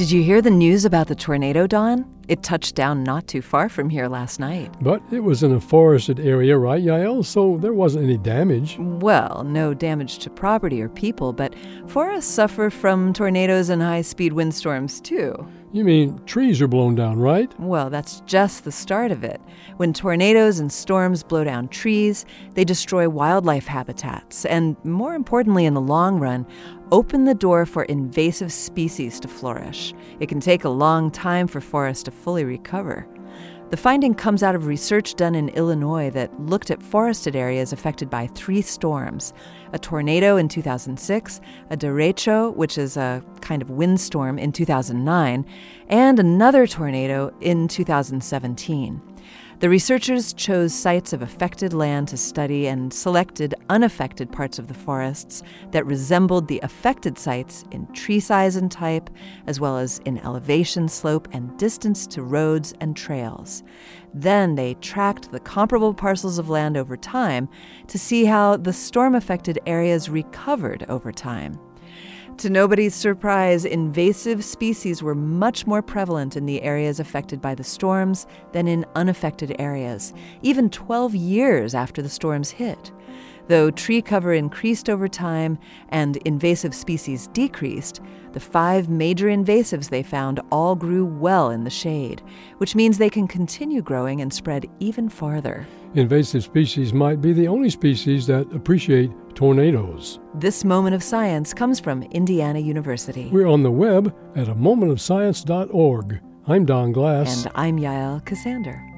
Did you hear the news about the tornado, Don? It touched down not too far from here last night. But it was in a forested area, right, Yael? So there wasn't any damage. Well, no damage to property or people, but forests suffer from tornadoes and high speed windstorms, too. You mean trees are blown down, right? Well, that's just the start of it. When tornadoes and storms blow down trees, they destroy wildlife habitats, and more importantly, in the long run, open the door for invasive species to flourish. It can take a long time for forests to fully recover. The finding comes out of research done in Illinois that looked at forested areas affected by three storms a tornado in 2006, a derecho, which is a kind of windstorm, in 2009, and another tornado in 2017. The researchers chose sites of affected land to study and selected unaffected parts of the forests that resembled the affected sites in tree size and type, as well as in elevation, slope, and distance to roads and trails. Then they tracked the comparable parcels of land over time to see how the storm affected areas recovered over time. To nobody's surprise, invasive species were much more prevalent in the areas affected by the storms than in unaffected areas, even 12 years after the storms hit. Though tree cover increased over time and invasive species decreased, the five major invasives they found all grew well in the shade, which means they can continue growing and spread even farther. Invasive species might be the only species that appreciate tornadoes. This moment of science comes from Indiana University. We're on the web at a momentofscience.org. I'm Don Glass. And I'm Yael Ksander.